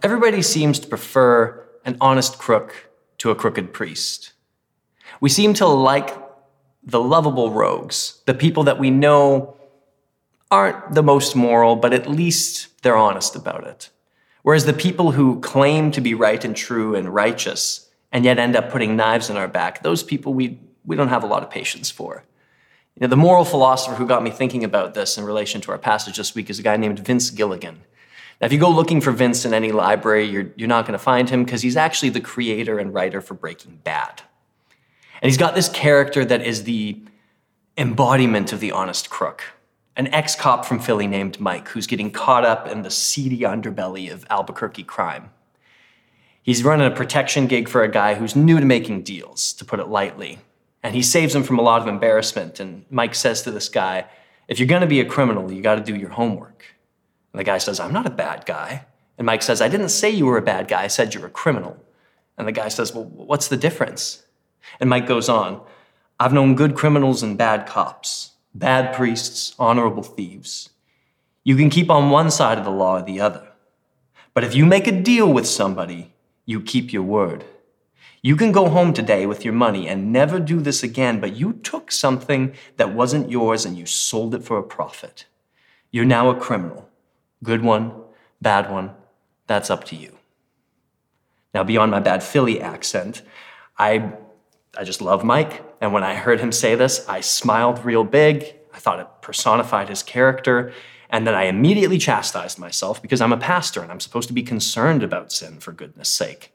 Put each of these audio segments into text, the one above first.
Everybody seems to prefer an honest crook to a crooked priest. We seem to like the lovable rogues, the people that we know aren't the most moral, but at least they're honest about it. Whereas the people who claim to be right and true and righteous and yet end up putting knives in our back, those people we, we don't have a lot of patience for. You know, the moral philosopher who got me thinking about this in relation to our passage this week is a guy named Vince Gilligan. Now, if you go looking for Vince in any library, you're, you're not going to find him because he's actually the creator and writer for Breaking Bad. And he's got this character that is the embodiment of the honest crook an ex cop from Philly named Mike who's getting caught up in the seedy underbelly of Albuquerque crime. He's running a protection gig for a guy who's new to making deals, to put it lightly. And he saves him from a lot of embarrassment. And Mike says to this guy, If you're going to be a criminal, you got to do your homework. And the guy says, I'm not a bad guy. And Mike says, I didn't say you were a bad guy, I said you're a criminal. And the guy says, Well, what's the difference? And Mike goes on, I've known good criminals and bad cops, bad priests, honorable thieves. You can keep on one side of the law or the other. But if you make a deal with somebody, you keep your word. You can go home today with your money and never do this again, but you took something that wasn't yours and you sold it for a profit. You're now a criminal. Good one, bad one, that's up to you. Now, beyond my bad Philly accent, I, I just love Mike. And when I heard him say this, I smiled real big. I thought it personified his character. And then I immediately chastised myself because I'm a pastor and I'm supposed to be concerned about sin for goodness sake.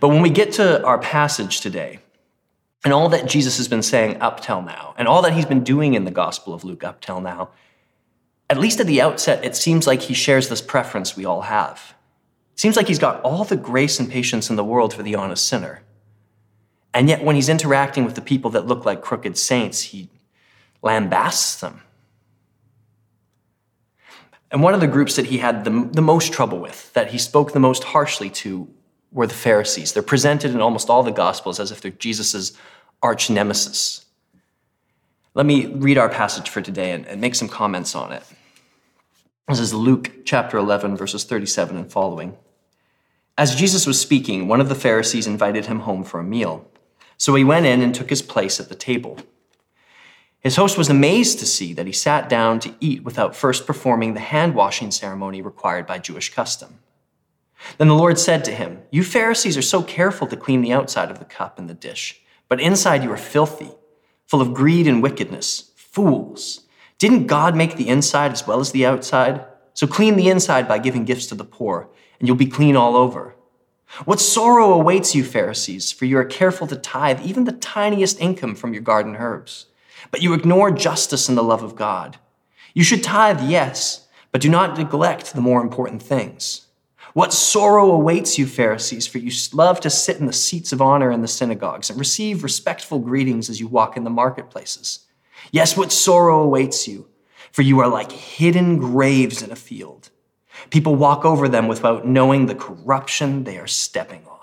But when we get to our passage today, and all that Jesus has been saying up till now, and all that he's been doing in the Gospel of Luke up till now, at least at the outset, it seems like he shares this preference we all have. It seems like he's got all the grace and patience in the world for the honest sinner. And yet, when he's interacting with the people that look like crooked saints, he lambasts them. And one of the groups that he had the, the most trouble with, that he spoke the most harshly to, were the Pharisees. They're presented in almost all the Gospels as if they're Jesus' arch nemesis. Let me read our passage for today and, and make some comments on it. This is Luke chapter 11, verses 37 and following. As Jesus was speaking, one of the Pharisees invited him home for a meal. So he went in and took his place at the table. His host was amazed to see that he sat down to eat without first performing the hand washing ceremony required by Jewish custom. Then the Lord said to him, You Pharisees are so careful to clean the outside of the cup and the dish, but inside you are filthy, full of greed and wickedness. Fools! Didn't God make the inside as well as the outside? So clean the inside by giving gifts to the poor, and you'll be clean all over. What sorrow awaits you, Pharisees, for you are careful to tithe even the tiniest income from your garden herbs. But you ignore justice and the love of God. You should tithe, yes, but do not neglect the more important things. What sorrow awaits you, Pharisees, for you love to sit in the seats of honor in the synagogues and receive respectful greetings as you walk in the marketplaces. Yes, what sorrow awaits you, for you are like hidden graves in a field. People walk over them without knowing the corruption they are stepping on.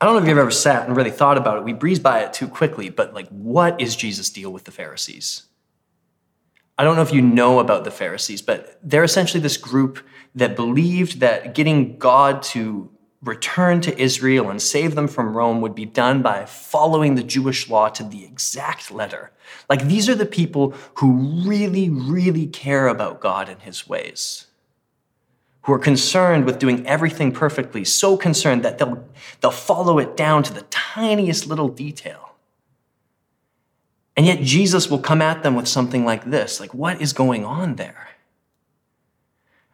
I don't know if you've ever sat and really thought about it. We breeze by it too quickly, but like, what is Jesus' deal with the Pharisees? I don't know if you know about the Pharisees, but they're essentially this group that believed that getting God to return to Israel and save them from Rome would be done by following the Jewish law to the exact letter. Like these are the people who really, really care about God and his ways, who are concerned with doing everything perfectly, so concerned that they'll, they'll follow it down to the tiniest little detail. And yet Jesus will come at them with something like this like, what is going on there?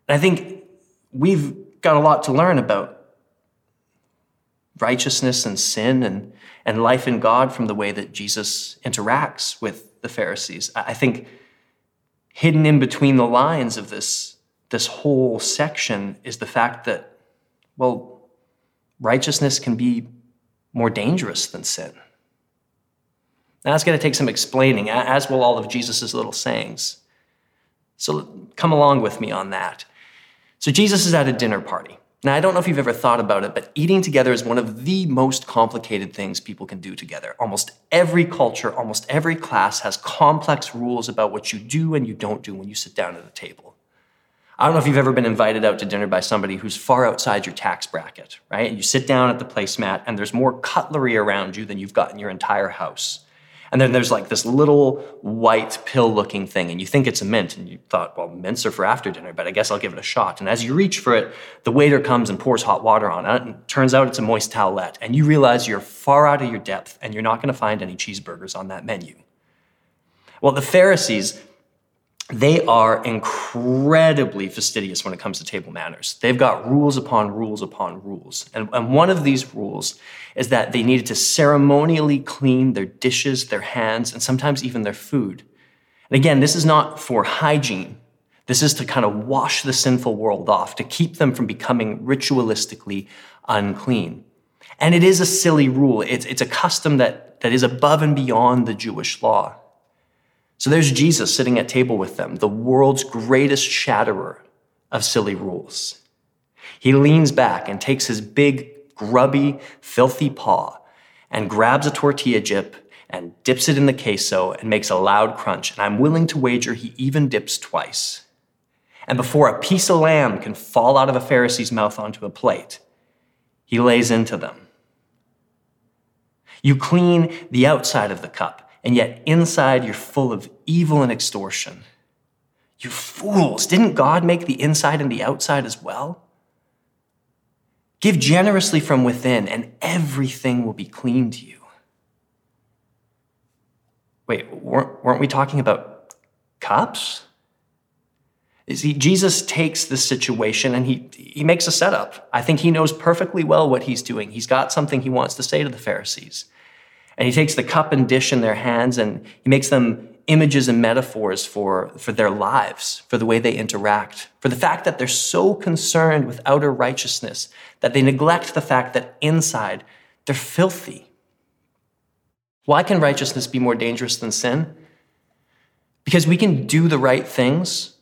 And I think we've got a lot to learn about righteousness and sin and, and life in God from the way that Jesus interacts with the Pharisees. I think hidden in between the lines of this, this whole section is the fact that, well, righteousness can be more dangerous than sin. Now, that's going to take some explaining, as will all of Jesus' little sayings. So come along with me on that. So Jesus is at a dinner party. Now, I don't know if you've ever thought about it, but eating together is one of the most complicated things people can do together. Almost every culture, almost every class has complex rules about what you do and you don't do when you sit down at a table. I don't know if you've ever been invited out to dinner by somebody who's far outside your tax bracket, right? And you sit down at the placemat and there's more cutlery around you than you've got in your entire house. And then there's like this little white pill looking thing, and you think it's a mint. And you thought, well, mints are for after dinner, but I guess I'll give it a shot. And as you reach for it, the waiter comes and pours hot water on it. And it turns out it's a moist towelette. And you realize you're far out of your depth and you're not going to find any cheeseburgers on that menu. Well, the Pharisees, they are incredibly fastidious when it comes to table manners. They've got rules upon rules upon rules. And, and, one of these rules is that they needed to ceremonially clean their dishes, their hands, and sometimes even their food. And again, this is not for hygiene. This is to kind of wash the sinful world off, to keep them from becoming ritualistically unclean. And it is a silly rule. It's, it's a custom that, that is above and beyond the Jewish law. So there's Jesus sitting at table with them, the world's greatest shatterer of silly rules. He leans back and takes his big, grubby, filthy paw and grabs a tortilla chip and dips it in the queso and makes a loud crunch. And I'm willing to wager he even dips twice. And before a piece of lamb can fall out of a Pharisee's mouth onto a plate, he lays into them. You clean the outside of the cup and yet inside you're full of evil and extortion. You fools, didn't God make the inside and the outside as well? Give generously from within, and everything will be clean to you. Wait, weren't, we talking about cups? See, Jesus takes this situation and he, he makes a setup. I think he knows perfectly well what he's doing. He's got something he wants to say to the Pharisees. And he takes the cup and dish in their hands and he makes them images and metaphors for, for their lives, for the way they interact, for the fact that they're so concerned with outer righteousness that they neglect the fact that inside they're filthy. Why can righteousness be more dangerous than sin? Because we can do the right things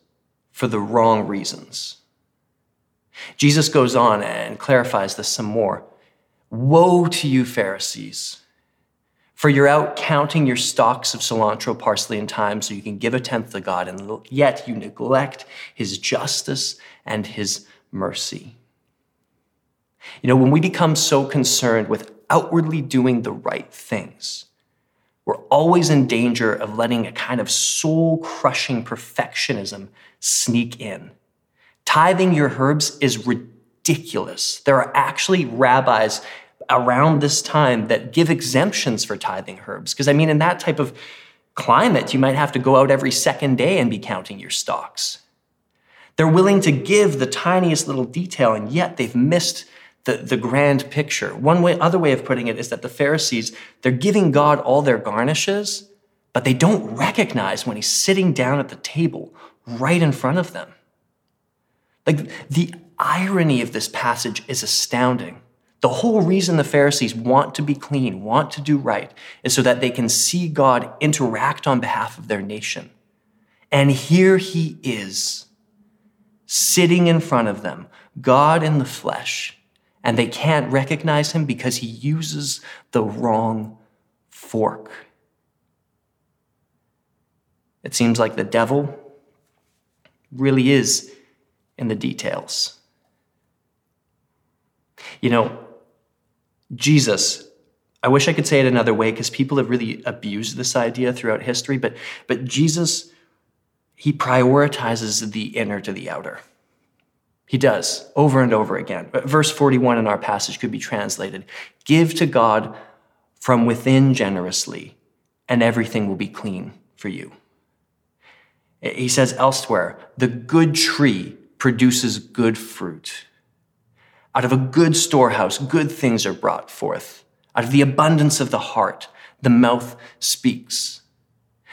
for the wrong reasons. Jesus goes on and clarifies this some more. Woe to you, Pharisees! For you're out counting your stocks of cilantro, parsley, and thyme so you can give a tenth to God, and yet you neglect his justice and his mercy. You know, when we become so concerned with outwardly doing the right things, we're always in danger of letting a kind of soul crushing perfectionism sneak in. Tithing your herbs is ridiculous. There are actually rabbis around this time that give exemptions for tithing herbs. Because I mean, in that type of climate, you might have to go out every second day and be counting your stocks. They're willing to give the tiniest little detail, and yet they've missed the, the grand picture. One way, other way of putting it is that the Pharisees, they're giving God all their garnishes, but they don't recognize when he's sitting down at the table right in front of them. Like the irony of this passage is astounding. The whole reason the Pharisees want to be clean, want to do right, is so that they can see God interact on behalf of their nation. And here he is, sitting in front of them, God in the flesh, and they can't recognize him because he uses the wrong fork. It seems like the devil really is in the details. You know, Jesus, I wish I could say it another way because people have really abused this idea throughout history, but, but Jesus, he prioritizes the inner to the outer. He does over and over again. Uh, verse 41 in our passage could be translated Give to God from within generously, and everything will be clean for you. He says elsewhere, the good tree produces good fruit. Out of a good storehouse, good things are brought forth. Out of the abundance of the heart, the mouth speaks.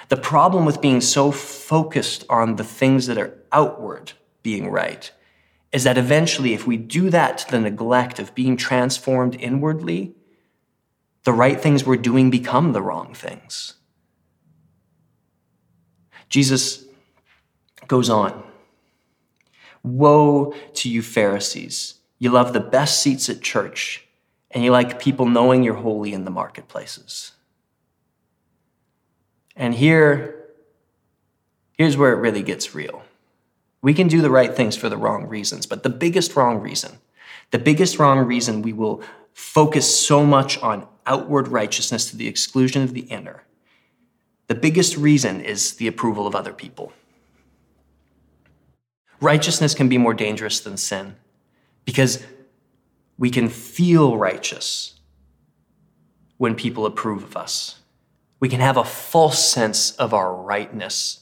The problem with being so focused on the things that are outward being right is that eventually, if we do that to the neglect of being transformed inwardly, the right things we're doing become the wrong things. Jesus goes on Woe to you, Pharisees! You love the best seats at church, and you like people knowing you're holy in the marketplaces. And here, here's where it really gets real. We can do the right things for the wrong reasons, but the biggest wrong reason, the biggest wrong reason we will focus so much on outward righteousness to the exclusion of the inner, the biggest reason is the approval of other people. Righteousness can be more dangerous than sin because we can feel righteous when people approve of us. We can have a false sense of our rightness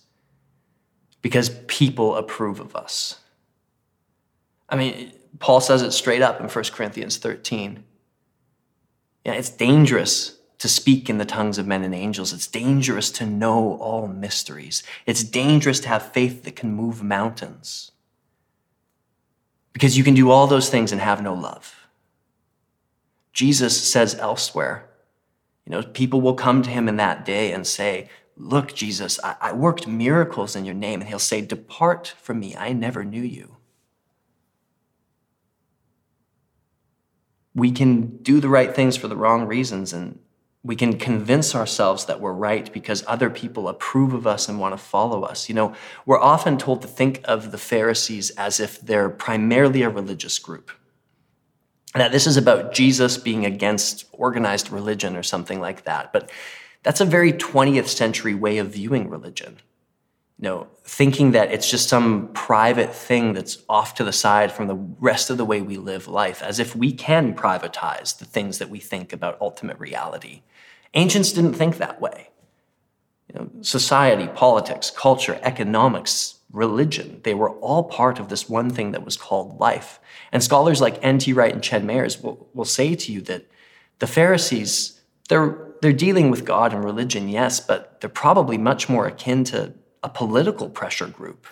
because people approve of us. I mean, Paul says it straight up in 1 Corinthians 13. Yeah, it's dangerous to speak in the tongues of men and angels. It's dangerous to know all mysteries. It's dangerous to have faith that can move mountains. Because you can do all those things and have no love. Jesus says elsewhere, you know, people will come to him in that day and say, Look, Jesus, I, I worked miracles in your name. And he'll say, Depart from me, I never knew you. We can do the right things for the wrong reasons and we can convince ourselves that we're right because other people approve of us and want to follow us. You know, we're often told to think of the Pharisees as if they're primarily a religious group. Now, this is about Jesus being against organized religion or something like that. But that's a very 20th century way of viewing religion. You know, thinking that it's just some private thing that's off to the side from the rest of the way we live life, as if we can privatize the things that we think about ultimate reality. Ancients didn't think that way. You know, society, politics, culture, economics, religion, they were all part of this one thing that was called life. And scholars like N.T. Wright and Ched Myers will, will say to you that the Pharisees, they're, they're dealing with God and religion, yes, but they're probably much more akin to a political pressure group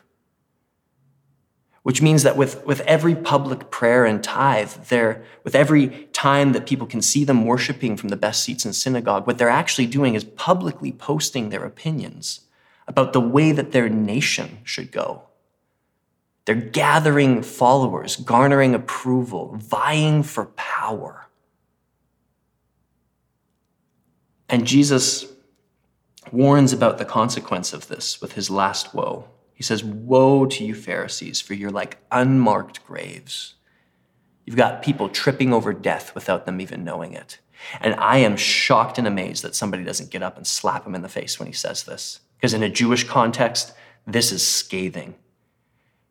which means that with, with every public prayer and tithe, there, with every time that people can see them worshiping from the best seats in synagogue, what they're actually doing is publicly posting their opinions about the way that their nation should go. They're gathering followers, garnering approval, vying for power. And Jesus warns about the consequence of this with his last woe. He says, Woe to you, Pharisees, for you're like unmarked graves. You've got people tripping over death without them even knowing it. And I am shocked and amazed that somebody doesn't get up and slap him in the face when he says this. Because in a Jewish context, this is scathing.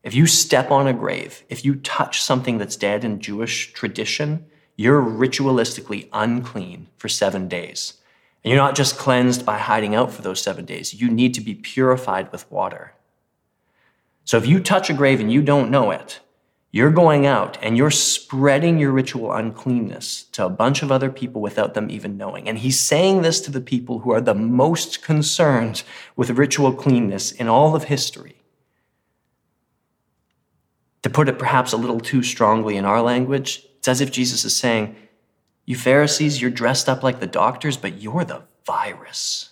If you step on a grave, if you touch something that's dead in Jewish tradition, you're ritualistically unclean for seven days. And you're not just cleansed by hiding out for those seven days, you need to be purified with water. So if you touch a grave and you don't know it, you're going out and you're spreading your ritual uncleanness to a bunch of other people without them even knowing. And he's saying this to the people who are the most concerned with ritual cleanness in all of history. To put it perhaps a little too strongly in our language, it's as if Jesus is saying, You Pharisees, you're dressed up like the doctors, but you're the virus.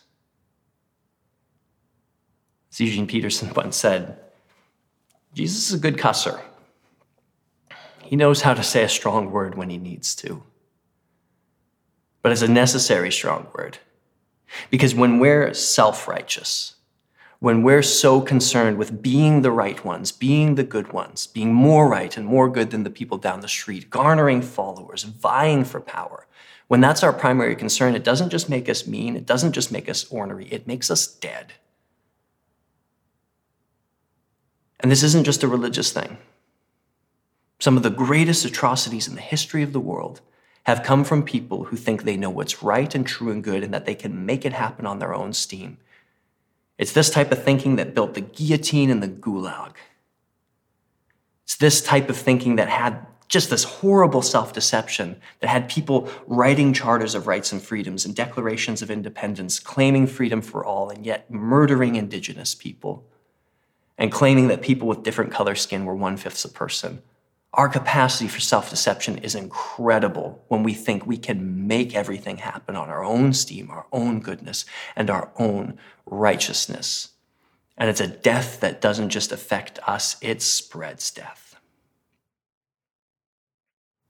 As Eugene Peterson once said, Jesus is a good cusser. He knows how to say a strong word when he needs to. But it's a necessary strong word. Because when we're self righteous, when we're so concerned with being the right ones, being the good ones, being more right and more good than the people down the street, garnering followers, vying for power, when that's our primary concern, it doesn't just make us mean, it doesn't just make us ornery, it makes us dead. And this isn't just a religious thing. Some of the greatest atrocities in the history of the world have come from people who think they know what's right and true and good and that they can make it happen on their own steam. It's this type of thinking that built the guillotine and the gulag. It's this type of thinking that had just this horrible self deception that had people writing charters of rights and freedoms and declarations of independence, claiming freedom for all, and yet murdering indigenous people and claiming that people with different color skin were one fifth a person. Our capacity for self deception is incredible when we think we can make everything happen on our own steam, our own goodness, and our own righteousness. And it's a death that doesn't just affect us, it spreads death.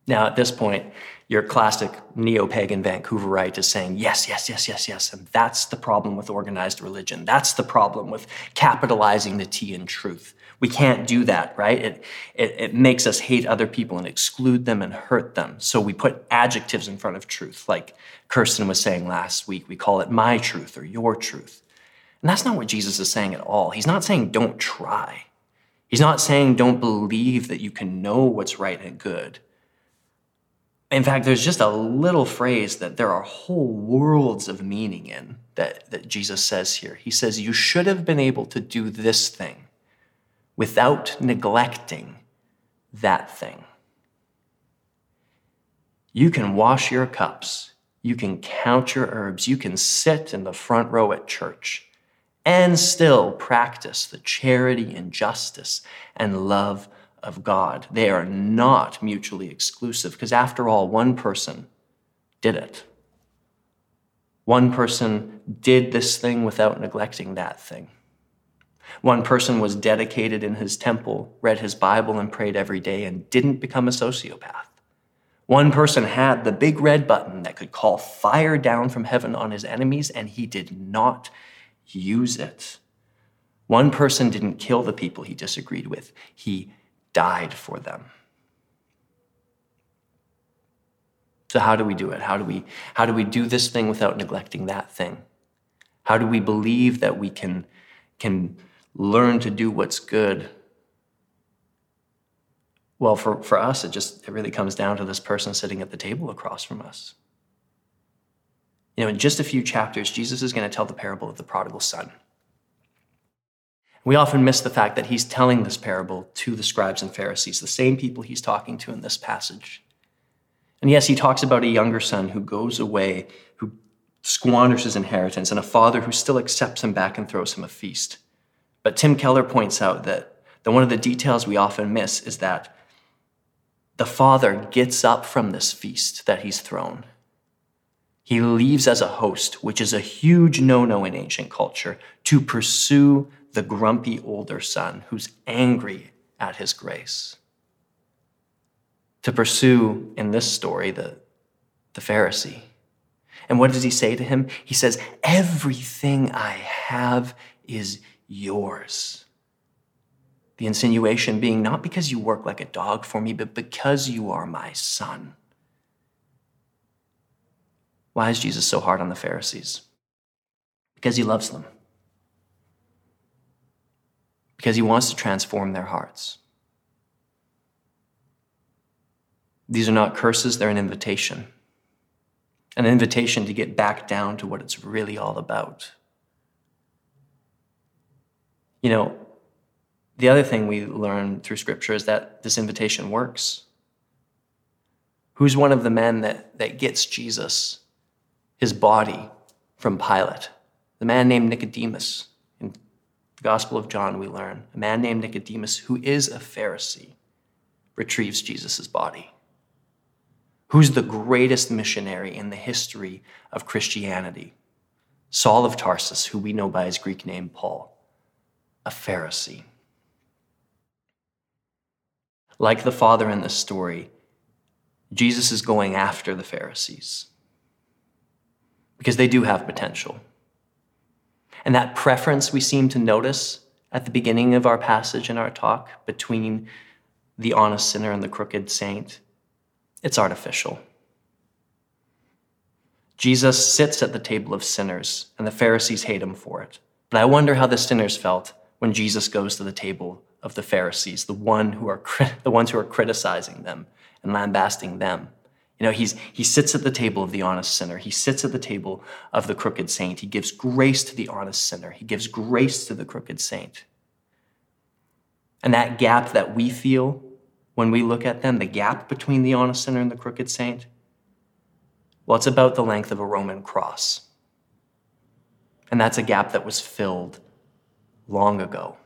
Now, at this point, your classic neo pagan Vancouverite is saying, yes, yes, yes, yes, yes. And that's the problem with organized religion. That's the problem with capitalizing the T in truth. We can't do that, right? It, it, it, makes us hate other people and exclude them and hurt them. So we put adjectives in front of truth, like Kirsten was saying last week. We call it my truth or your truth. And that's not what Jesus is saying at all. He's not saying don't try. He's not saying don't believe that you can know what's right and good. In fact, there's just a little phrase that there are whole worlds of meaning in that, that Jesus says here. He says, You should have been able to do this thing without neglecting that thing. You can wash your cups, you can count your herbs, you can sit in the front row at church and still practice the charity and justice and love of God. They are not mutually exclusive because, after all, one person did it. One person did this thing without neglecting that thing. One person was dedicated in his temple, read his Bible, and prayed every day and didn't become a sociopath. One person had the big red button that could call fire down from heaven on his enemies, and he did not use it. One person didn't kill the people he disagreed with, he died for them. So, how do we do it? How do we, how do, we do this thing without neglecting that thing? How do we believe that we can, can learn to do what's good. Well, for, for us, it just it really comes down to this person sitting at the table across from us. You know, in just a few chapters, Jesus is going to tell the parable of the prodigal son. We often miss the fact that he's telling this parable to the scribes and Pharisees, the same people he's talking to in this passage. And yes, he talks about a younger son who goes away, who squanders his inheritance, and a father who still accepts him back and throws him a feast. But Tim Keller points out that, that one of the details we often miss is that the father gets up from this feast that he's thrown. He leaves as a host, which is a huge no no in ancient culture, to pursue the grumpy older son who's angry at his grace. To pursue, in this story, the, the Pharisee. And what does he say to him? He says, Everything I have is yours. The insinuation being not because you work like a dog for me, but because you are my son. Why is Jesus so hard on the Pharisees? Because he loves them. Because he wants to transform their hearts. These are not curses, they're an invitation. An invitation to get back down to what it's really all about. You know, the other thing we learn through Scripture is that this invitation works. Who's one of the men that, that gets Jesus, his body, from Pilate? The man named Nicodemus. The Gospel of John, we learn a man named Nicodemus, who is a Pharisee, retrieves Jesus' body. Who's the greatest missionary in the history of Christianity? Saul of Tarsus, who we know by his Greek name, Paul a Pharisee. Like the father in this story, Jesus is going after the Pharisees because they do have potential. And that preference we seem to notice at the beginning of our passage in our talk between the honest sinner and the crooked saint, it's artificial. Jesus sits at the table of sinners, and the Pharisees hate him for it. But I wonder how the sinners felt when Jesus goes to the table of the Pharisees, the, one who are, the ones who are criticizing them and lambasting them. You know, he's, he sits at the table of the honest sinner. He sits at the table of the crooked saint. He gives grace to the honest sinner. He gives grace to the crooked saint. And that gap that we feel when we look at them, the gap between the honest sinner and the crooked saint, well, it's about the length of a Roman cross. And that's a gap that was filled long ago.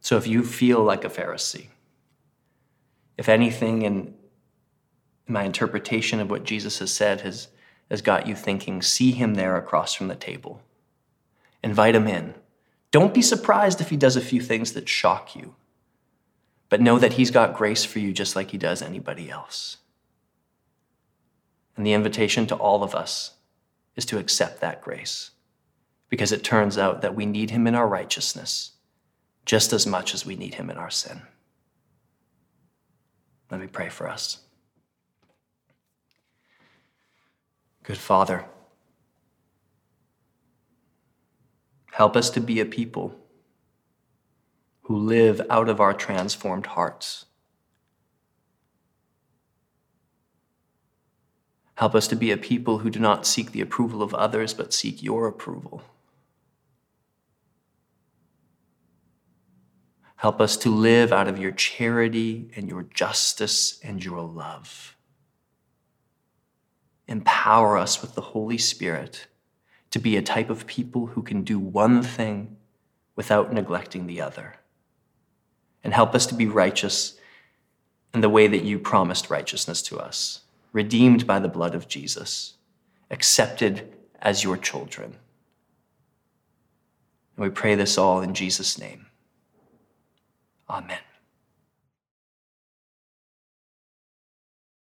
So if you feel like a Pharisee, if anything in my interpretation of what Jesus has said has, has got you thinking, see him there across from the table. Invite him in. Don't be surprised if he does a few things that shock you. But know that He's got grace for you just like He does anybody else. And the invitation to all of us is to accept that grace because it turns out that we need Him in our righteousness just as much as we need Him in our sin. Let me pray for us. Good Father, help us to be a people who live out of our transformed hearts. Help us to be a people who do not seek the approval of others, but seek your approval. Help us to live out of your charity and your justice and your love. Empower us with the Holy Spirit to be a type of people who can do one thing without neglecting the other. And help us to be righteous in the way that you promised righteousness to us, redeemed by the blood of Jesus, accepted as your children. And we pray this all in Jesus' name. Amen.